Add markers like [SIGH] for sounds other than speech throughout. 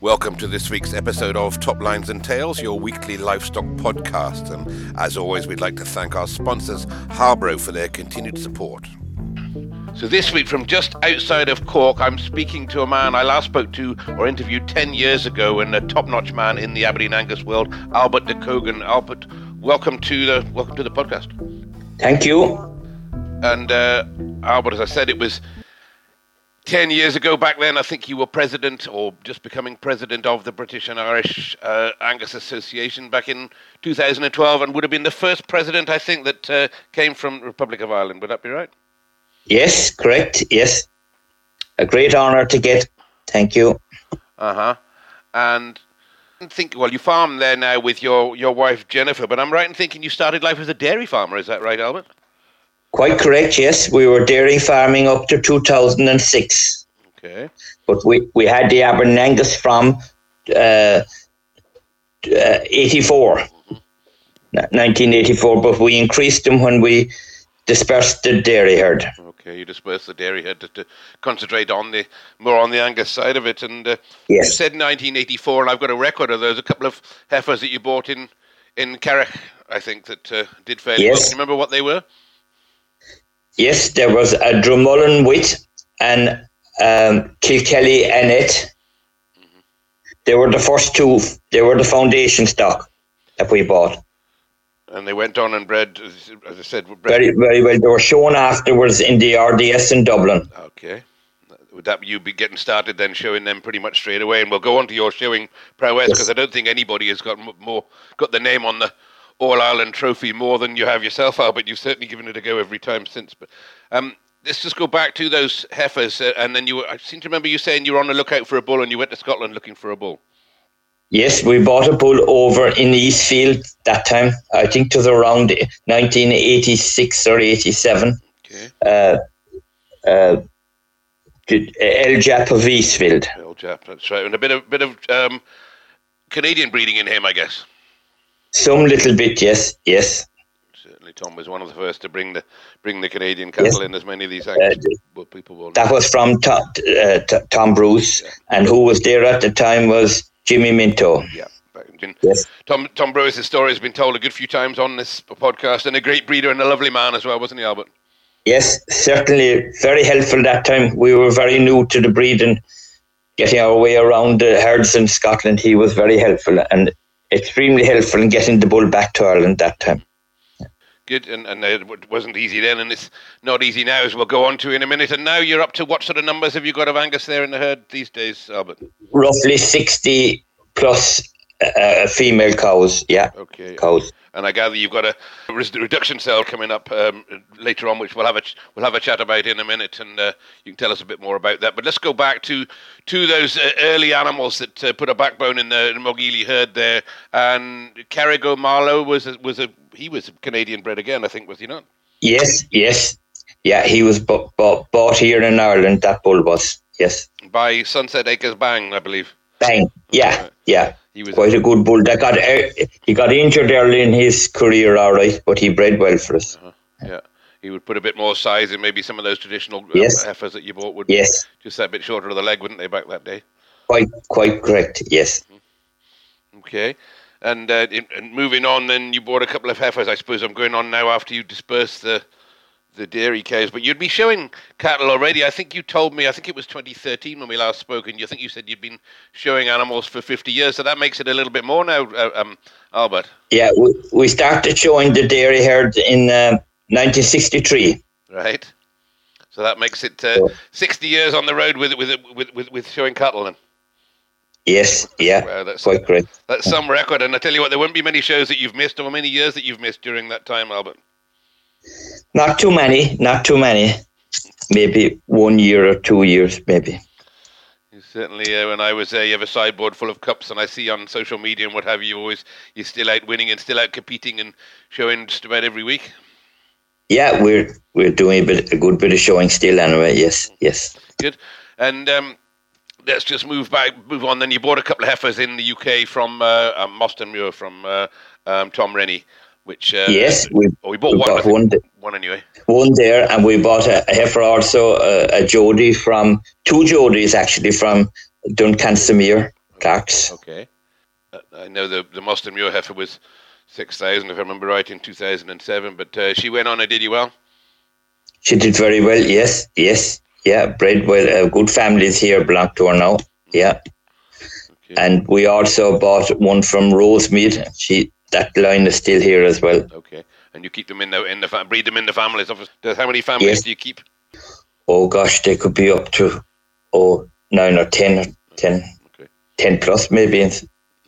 Welcome to this week's episode of Top Lines and Tales, your weekly livestock podcast. And as always, we'd like to thank our sponsors, Harbro, for their continued support. So this week, from just outside of Cork, I'm speaking to a man I last spoke to or interviewed 10 years ago, and a top-notch man in the Aberdeen Angus world, Albert De Cogan. Albert, welcome to the welcome to the podcast. Thank you. And uh, Albert, as I said, it was 10 years ago back then i think you were president or just becoming president of the british and irish uh, angus association back in 2012 and would have been the first president i think that uh, came from republic of ireland would that be right yes correct. Yes. A great honor to get. Thank you. Uh-huh. And I think well you farm there now with your your wife jennifer but i'm right in thinking you started life as a dairy farmer. Is that right albert? Quite correct, yes. We were dairy farming up to 2006. Okay. But we, we had the Aberdeen Angus from uh, uh, 84, 1984, but we increased them when we dispersed the dairy herd. Okay, you dispersed the dairy herd to, to concentrate on the more on the Angus side of it. And uh, yes. you said 1984, and I've got a record of those. A couple of heifers that you bought in in Carrick, I think, that uh, did fairly yes. well. Can you remember what they were? Yes, there was a Drumullen Wit and um, Kilkelly Annette. Mm-hmm. They were the first two. They were the foundation stock that we bought. And they went on and bred, as I said, bred. very, very well. They were shown afterwards in the RDS in Dublin. Okay. Would that you be getting started then, showing them pretty much straight away? And we'll go on to your showing prowess because yes. I don't think anybody has got more got the name on the all Ireland trophy more than you have yourself, Albert. You've certainly given it a go every time since. But um, let's just go back to those heifers, uh, and then you. I seem to remember you saying you were on the lookout for a bull, and you went to Scotland looking for a bull. Yes, we bought a bull over in Eastfield that time. I think it was around 1986 or 87. Okay. Uh, uh, El Jap of Eastfield. El Jap, that's right. And a bit of bit of um, Canadian breeding in him, I guess. Some little bit, yes, yes. Certainly, Tom was one of the first to bring the bring the Canadian cattle yes. in, as many of these uh, people will. That was from Tom, uh, Tom Bruce, yeah. and who was there at the time was Jimmy Minto. Yeah. Yes. Tom Tom Bruce's story has been told a good few times on this podcast, and a great breeder and a lovely man as well, wasn't he, Albert? Yes, certainly very helpful that time. We were very new to the breeding, getting our way around the herds in Scotland. He was very helpful, and extremely helpful in getting the bull back to Ireland that time. Good, and, and it wasn't easy then, and it's not easy now, as we'll go on to in a minute. And now you're up to what sort of numbers have you got of Angus there in the herd these days, Albert? Roughly 60 plus uh, female cows, yeah. Okay. Cows. And I gather you've got a reduction cell coming up um, later on, which we'll have a ch- we'll have a chat about in a minute, and uh, you can tell us a bit more about that. But let's go back to to those uh, early animals that uh, put a backbone in the, the Mogili herd there. And Carrigo Marlowe was a, was a he was Canadian bred again, I think, was he not? Yes, yes, yeah. He was b- b- bought here in Ireland. That bull was yes by Sunset Acres Bang, I believe. Bang, yeah, yeah. He was quite a good bull. That got uh, he got injured early in his career, all right, but he bred well for us. Uh-huh. Yeah, he would put a bit more size in maybe some of those traditional uh, yes. heifers that you bought would yes. just that bit shorter of the leg, wouldn't they, back that day? Quite, quite correct. Yes. Mm-hmm. Okay. And, uh, in, and moving on, then you bought a couple of heifers. I suppose I'm going on now after you dispersed the the dairy cows, but you'd be showing cattle already. I think you told me, I think it was 2013 when we last spoke, and you think you said you'd been showing animals for 50 years, so that makes it a little bit more now, uh, um, Albert. Yeah, we, we started showing the dairy herd in uh, 1963. Right. So that makes it uh, 60 years on the road with with with with, with showing cattle then. Yes, yeah, wow, that's quite great. That's some record, and I tell you what, there won't be many shows that you've missed, or many years that you've missed during that time, Albert. Not too many, not too many. Maybe one year or two years, maybe. Certainly, uh, when I was there, you have a sideboard full of cups, and I see on social media and what have you, always you're still out winning and still out competing and showing just about every week. Yeah, we're we're doing a bit a good bit of showing still anyway. Yes, yes. Good, and um, let's just move back, move on. Then you bought a couple of heifers in the UK from uh, um, Mostyn Muir from uh, um, Tom Rennie, which uh, yes, we, oh, we bought we one, one, one, anyway. One there, and we bought a, a heifer also, uh, a Jody from two Jodies actually from Duncanziemere Clarks. Okay, uh, I know the the Mostyn Muir heifer was six thousand, if I remember right, in two thousand and seven. But uh, she went on and did you well. She did very well. Yes, yes, yeah. Bred well. Uh, good families here belong to her now. Yeah. Okay. And we also bought one from Rosemead. She that line is still here as well. Okay. And you keep them in the in the breed them in the families. How many families yes. do you keep? Oh gosh, they could be up to oh nine or ten, or ten, okay. ten plus maybe.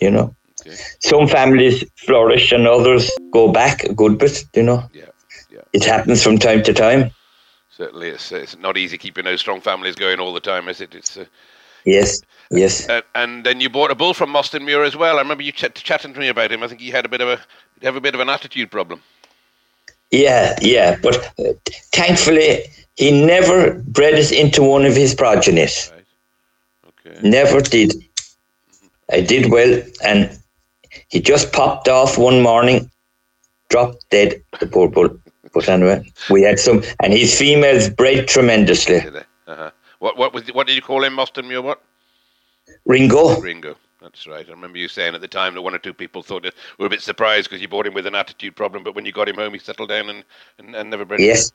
You know. Okay. Some families flourish and others go back a good bit. You know. Yeah. Yeah. It happens from time to time certainly it's, it's not easy keeping those strong families going all the time, is it? It's uh, yes, yes. Uh, and then you bought a bull from Mostyn Muir as well. I remember you ch- chatting to me about him. I think he had a bit of a have a bit of an attitude problem. Yeah, yeah, but uh, thankfully he never bred it into one of his progenies. Right. Okay. Never did. I did well, and he just popped off one morning, dropped dead. The poor bull. But anyway, we had some, and his females bred tremendously. Uh-huh. What what was what did you call him, Mostyn Muir? What? Ringo. Ringo. That's right. I remember you saying at the time that one or two people thought it, were a bit surprised because you bought him with an attitude problem, but when you got him home, he settled down and, and, and never bred. Yes.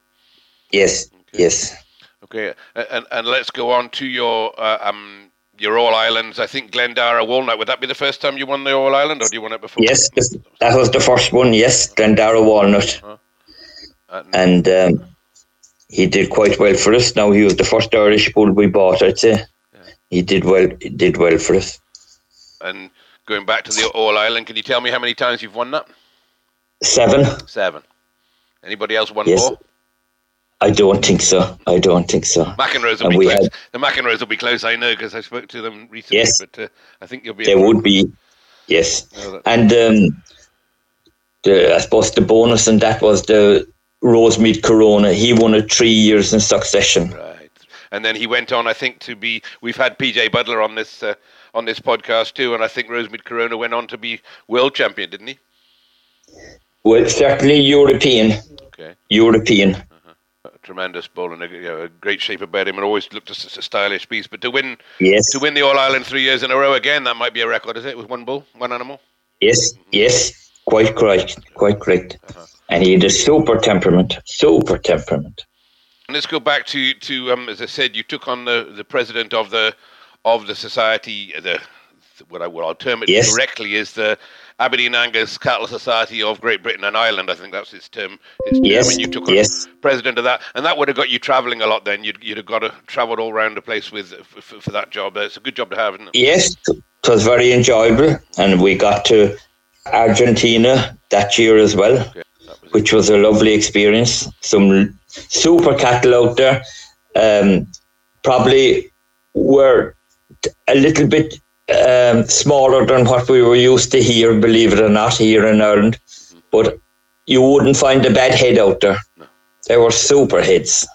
Yes. Okay. Yes. Okay, and and let's go on to your uh, um your All Irelands. I think Glendarra Walnut. Would that be the first time you won the All Ireland, or do you won it before? Yes, that was the first one. Yes, Glendarra Walnut. Uh-huh and um, he did quite well for us. Now he was the first Irish bull we bought. I'd say yeah. he did well. He did well for us. And going back to the All Ireland, can you tell me how many times you've won that? Seven. Seven. Anybody else won yes. more? I don't think so. I don't think so. McEnroes will and be close. Had, the McEnroes will be close. I know because I spoke to them recently. Yes, but uh, I think you'll be. There would be. Yes, and um, the I suppose the bonus and that was the Rosemead Corona. He won it three years in succession. Right, and then he went on, I think, to be. We've had PJ Butler on this uh, on this podcast too, and I think Rosemead Corona went on to be world champion, didn't he? Well, certainly European. Okay. European. Uh-huh. A tremendous bull and a, you know, a, great shape about him, and always looked a, a stylish beast. But to win, yes, to win the All Ireland three years in a row again, that might be a record, is it? With one bull, one animal. Yes, yes, quite correct, quite correct. Uh-huh and he had a super temperament, super temperament. Let's go back to to um, as I said, you took on the, the president of the of the society. The what I would I'll term it yes. correctly is the Aberdeen Angus Cattle Society of Great Britain and Ireland. I think that's its term. Its term yes. And you took yes. on president of that, and that would have got you travelling a lot. Then you'd you'd have got to travelled all around the place with for, for, that job. It's a good job to have, isn't it? Yes, it was very enjoyable, and we got to Argentina that year as well. Okay which was a lovely experience. Some super cattle out there. Um, probably were a little bit um, smaller than what we were used to here, believe it or not, here in Ireland. But you wouldn't find a bad head out there. They were super heads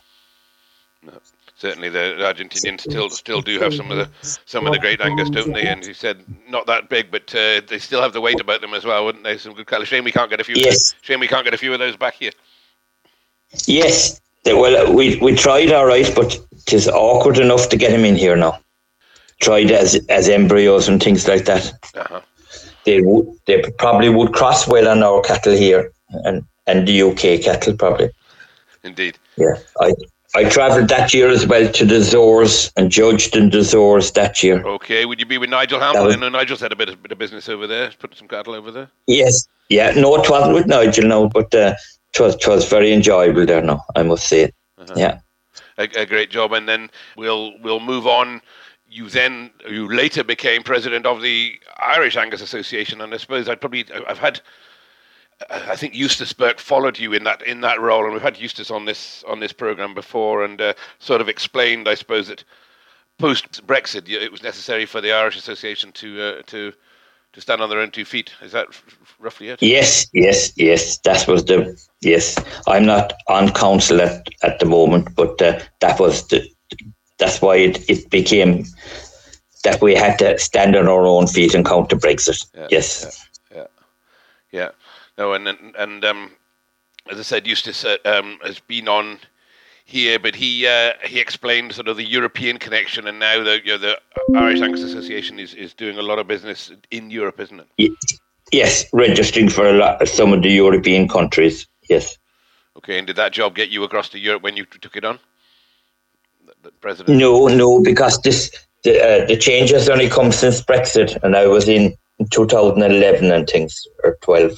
certainly the Argentinians still still do have some of the some of the great Angus, don't they? And you said not that big, but uh, they still have the weight about them as well, wouldn't they? Some good colour. Shame we can't get a few. Yes. Shame we can't get a few of those back here. Yes. Well, we we tried all right, but it's awkward enough to get him in here now. Tried as as embryos and things like that. Uh-huh. They would they probably would cross well on our cattle here and and the UK cattle probably. Indeed. Yeah, I I travelled that year as well to the Azores and judged in the Azores that year. Okay, would you be with Nigel Hamilton? Was, Nigel's had a bit of, bit of business over there, put some cattle over there. Yes, yeah, no, it wasn't with Nigel, no, but uh, it was it was very enjoyable there. No, I must say, uh-huh. yeah, a, a, great job. And then we'll we'll move on. You then you later became president of the Irish Angus Association, and I suppose I'd probably I've had I think Eustace Burke followed you in that in that role, and we've had Eustace on this on this program before, and uh, sort of explained, I suppose, that post Brexit it was necessary for the Irish Association to uh, to to stand on their own two feet. Is that roughly it? Yes, yes, yes. That was the yes. I'm not on council at, at the moment, but uh, that was the that's why it, it became that we had to stand on our own feet and counter Brexit. Yeah, yes. Yeah. Yeah. yeah. No, and and, and um, as I said, Eustace uh, um, has been on here, but he uh, he explained sort of the European connection, and now the you know, the Irish Angus Association is, is doing a lot of business in Europe, isn't it? Yes, registering for a lot some of the European countries. Yes. Okay, and did that job get you across to Europe when you took it on? The, the president? No, no, because this the, uh, the change has only come since Brexit, and I was in 2011 and things or 12.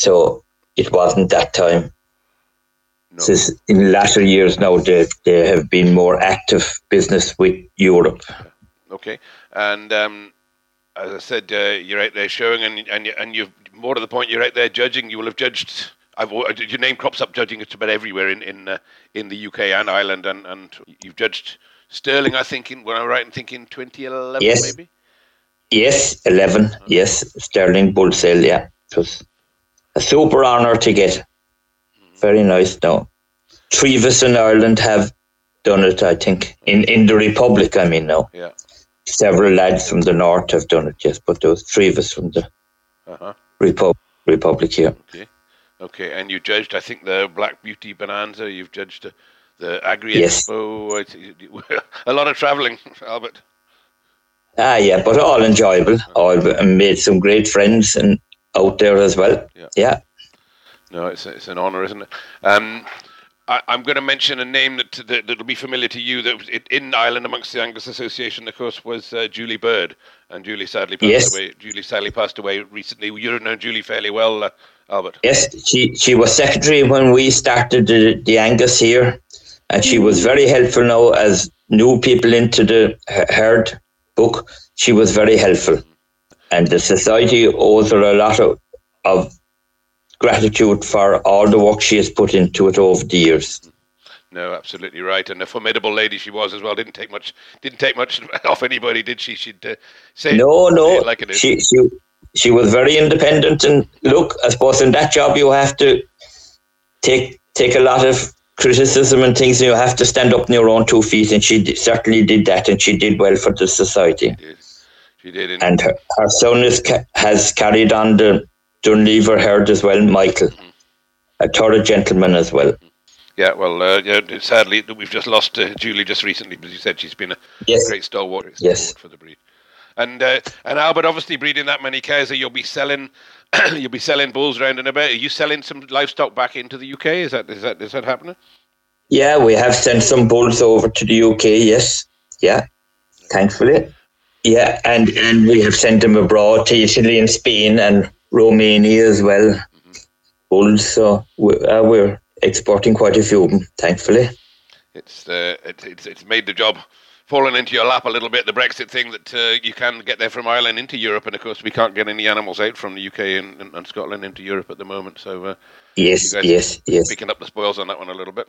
So it wasn't that time. No. Since in latter years now, they, they have been more active business with Europe. Okay, and um, as I said, uh, you're out there showing, and and and you've more to the point, you're out there judging. You will have judged. I've, your name crops up judging just about everywhere in in uh, in the UK and Ireland, and, and you've judged Stirling, I think in when I'm right in thinking 2011, Yes. maybe. Yes, 11. Yes, Stirling Bull Sale. Yeah, it was a super honour to get. Very nice. Now, three of us in Ireland have done it. I think in in the Republic. I mean, now Yeah. several lads from the north have done it. Yes, but there was three of us from the Uh huh. Repu- Republic here. Okay. Okay, and you judged. I think the Black Beauty Bonanza. You've judged uh, the Agri Yes. Expo. [LAUGHS] A lot of travelling, [LAUGHS] Albert. Ah, yeah, but all enjoyable. All and made some great friends and out there as well. Yeah. yeah. No, it's it's an honour, isn't it? Um, I, I'm going to mention a name that that will be familiar to you. That was in Ireland amongst the Angus Association, of course, was uh, Julie Bird, and Julie sadly passed Yes. away. Julie sadly passed away recently. You've known Julie fairly well, uh, Albert. Yes, she she was secretary when we started the, the Angus here, and she was very helpful now as new people into the herd book. She was very helpful, and the society owes her a lot of, of gratitude for all the work she has put into it over the years. No, absolutely right, and a formidable lady she was as well. Didn't take much. Didn't take much [LAUGHS] off anybody, did she? She'd uh, say No, no, it like it is. she she she was very independent, and look, I suppose in that job you have to take take a lot of criticism and things. And you have to stand up on your own two feet, and she d- certainly did that, and she did well for the society. Did. She did. And, her, her son is, ca- has carried on the Dunlever herd as well, Michael, a thorough gentleman as well. yeah, well, uh, yeah, sadly that we've just lost uh, Julie just recently, but you said she's been a Yes. great stalwart, Yes. for the breed. And uh, and Albert, obviously breeding that many cows, you'll be selling, [CLEARS THROAT] you'll be selling bulls round and about. Are you selling some livestock back into the UK? Is that is that is that happening? Yeah, we have sent some bulls over to the UK. Yes, yeah, thankfully. Yeah, and and we have sent them abroad to Italy and Spain and Romania as well. Bulls, so we, uh, we're exporting quite a few of them, thankfully. It's uh, it, it's it's made the job fallen into your lap a little bit. The Brexit thing that uh, you can get there from Ireland into Europe, and of course we can't get any animals out from the UK and, and, and Scotland into Europe at the moment. So uh, Yes, yes, yes. picking up the spoils on that one a little bit.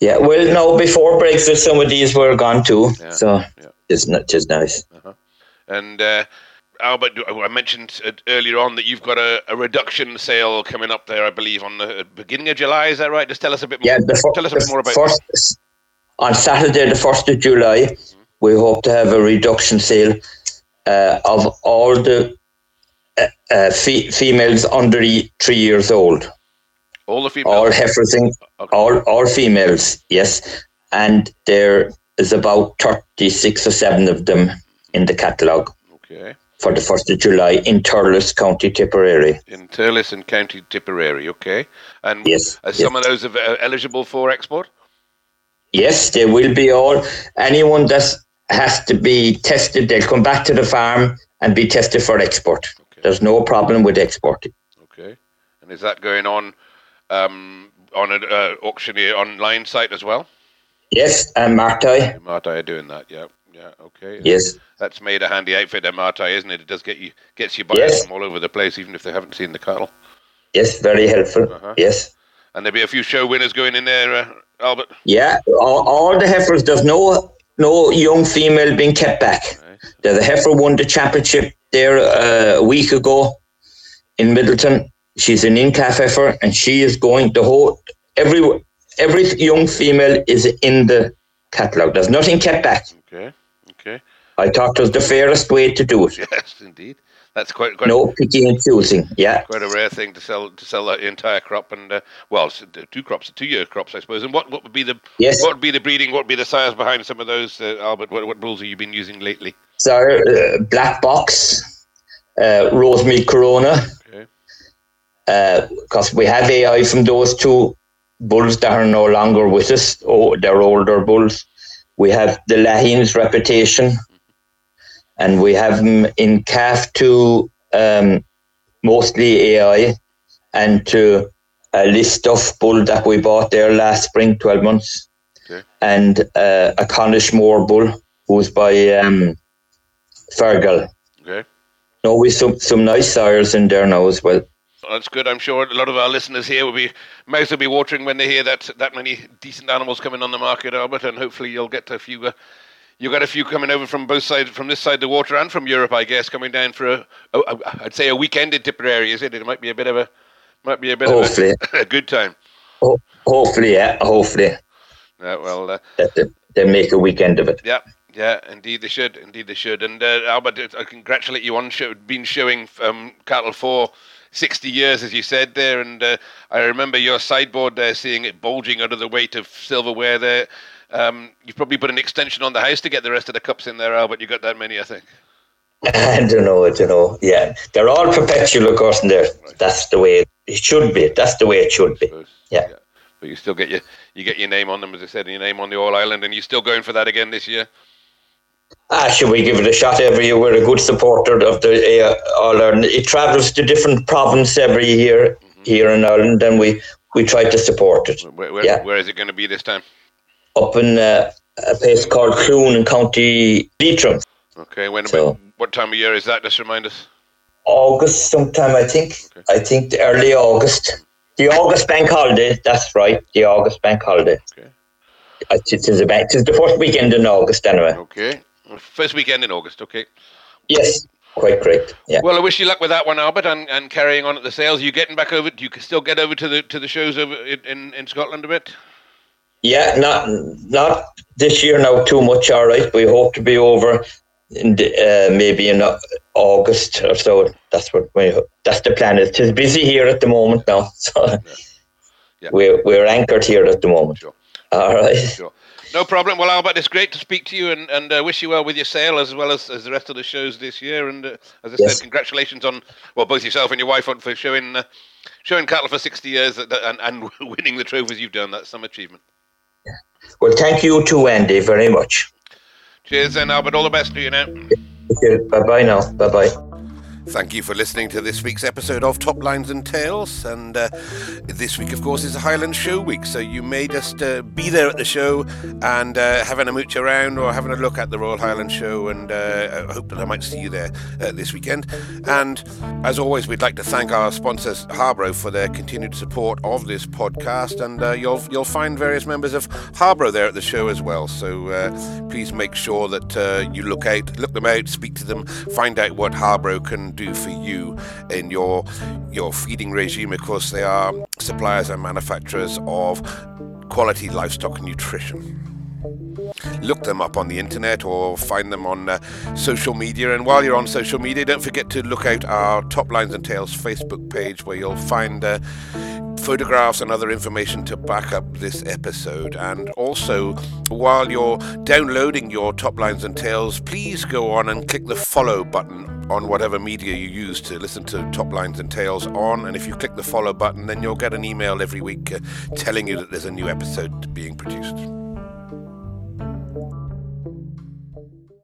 Yeah, well, no, before Brexit, some of these were gone too. Yeah, So yeah. It's not just nice. And uh, Albert, I mentioned uh, earlier on that you've got a, a reduction sale coming up there, I believe, on the beginning of July. Is that right? Just tell us a bit more. Yeah, the fir- tell us a bit more about first, on Saturday, the first of July, we hope to have a reduction sale uh, of all the uh, uh, fe- females under three years old, all the females. all heifers, Okay. all all females. Yes, and there is about thirty six or seven of them in the catalogue Okay. for the first of July in Thurles, County Tipperary. In Thurles and County Tipperary. Okay. And Yes, are yes. some of those av- uh, eligible for export? Yes, they will be all. Anyone that has to be tested, they'll come back to the farm and be tested for export. Okay. There's no problem with exporting. Okay. And is that going on um, on an uh, auctioneer online site as well? Yes, and MartEye. MartEye are doing that. Yeah. Yeah. Okay. Yes, That's made a handy outfit, there, MartEye, isn't it? It does get you gets you buyers Yes. from all over the place, even if they haven't seen the cattle. yes, very helpful. Uh-huh. Yes, And there'll be a few show winners going in there, uh, Albert. yeah. All, all the heifers. There's no no young female being kept back. Right. The, the heifer won the championship there uh, a week ago in Midleton. She's an in-calf heifer, and she is going the whole every every young female is in the catalogue. There's nothing kept back. Okay. Okay. I thought it was the fairest way to do it. Yes, indeed. That's quite, quite no picking and choosing. Yeah. Quite a rare thing to sell to sell the entire crop and uh, well, two crops, two year crops, I suppose. And what, what would be the yes. what would be the breeding? What would be the sires behind some of those, uh, Albert? What, what bulls have you been using lately? So uh, black box, uh, Rosemead Corona. Okay. Because uh, we have AI from those two bulls that are no longer with us. Oh, they're older bulls. We have the Laheen's reputation and we have them in calf to um, mostly AI and to a Listowel bull that we bought there last spring, 12 months, okay. and uh, a Connachmore bull who's by um, Fergal. Okay. No, we some some nice sires in there now as well. That's good. I'm sure a lot of our listeners here will be mouths will be watering when they hear that that many decent animals coming on the market, Albert, and hopefully you'll get a few uh, you got a few coming over from both sides, from this side of the water and from Europe, I guess, coming down for a, a, a I'd say a weekend in Tipperary, is it? It might be a bit of a, might be a bit hopefully. of a, [LAUGHS] a good time. Ho- hopefully, yeah, hopefully. Yeah, well, uh, they, make a weekend of it. Yeah, yeah, indeed they should, indeed they should. And uh, Albert, I congratulate you on show, been showing um, cattle for 60 years, as you said there. And uh, I remember your sideboard there, seeing it bulging under the weight of silverware there. Um, you've probably put an extension on the house to get the rest of the cups in there, Al, but you got that many, I think. [LAUGHS] I don't know, I don't know. Yeah, they're all perpetual, of course, and there. Right. That's the way it should be. That's the way it should be. Yeah. yeah. But you still get your you get your name on them, as I said, and your name on the All Ireland, and you're still going for that again this year. Ah, should we give it a shot every year? We're a good supporter of the uh, All Ireland. It travels to different provinces every year mm-hmm. here in Ireland, and we we try to support it. Where, where, yeah. where is it going to be this time? up in uh, a place called Cloone in County Leitrim. Okay, when so, what time of year is that? Just remind us. August, sometime I think. Okay. I think early August. The August bank holiday. That's right. The August bank holiday. Okay. It is, a, it is the first weekend in August, anyway. Okay, first weekend in August. Okay. Yes, quite great. Yeah. Well, I wish you luck with that one, Albert, and, and carrying on at the sales. You getting back over? Do you still get over to the to the shows over in, in Scotland a bit? Yeah, not not this year now too much. All right, we hope to be over in the, uh, maybe in August or so. That's what we. That's the plan. It's busy here at the moment now, [LAUGHS] so yeah. Yeah. we're we're anchored here at the moment. Sure. All right. Sure. No problem. Well, Albert, it's great to speak to you and, and uh, wish you well with your sale as well as, as the rest of the shows this year. And uh, as I yes. said, congratulations on, well, both yourself and your wife on, for showing uh, showing cattle for 60 years and, and [LAUGHS] winning the trophies you've done. That's some achievement. Well, thank you too, Andy, very much. Cheers, and Albert. All the best to you now. Bye bye now. Bye bye. Thank you for listening to this week's episode of Top Lines and Tales. And uh, this week, of course, is a Highland Show week, so you may just uh, be there at the show and uh, having a mooch around or having a look at the Royal Highland Show. And uh, I hope that I might see you there uh, this weekend. And as always, we'd like to thank our sponsors, Harbro, for their continued support of this podcast. And uh, you'll you'll find various members of Harbro there at the show as well. So please make sure that you look out, look them out, speak to them, find out what Harbro can do for you in your your feeding regime. Of course, they are suppliers and manufacturers of quality livestock nutrition. Look them up on the internet or find them on uh, social media. And while you're on social media, don't forget to look out our Top Lines and Tales Facebook page where you'll find uh, photographs and other information to back up this episode. And also, while you're downloading your top lines and tales, please go on and click the follow button on whatever media you use to listen to top lines and tales on. And if you click the follow button, then you'll get an email every week uh, telling you that there's a new episode being produced.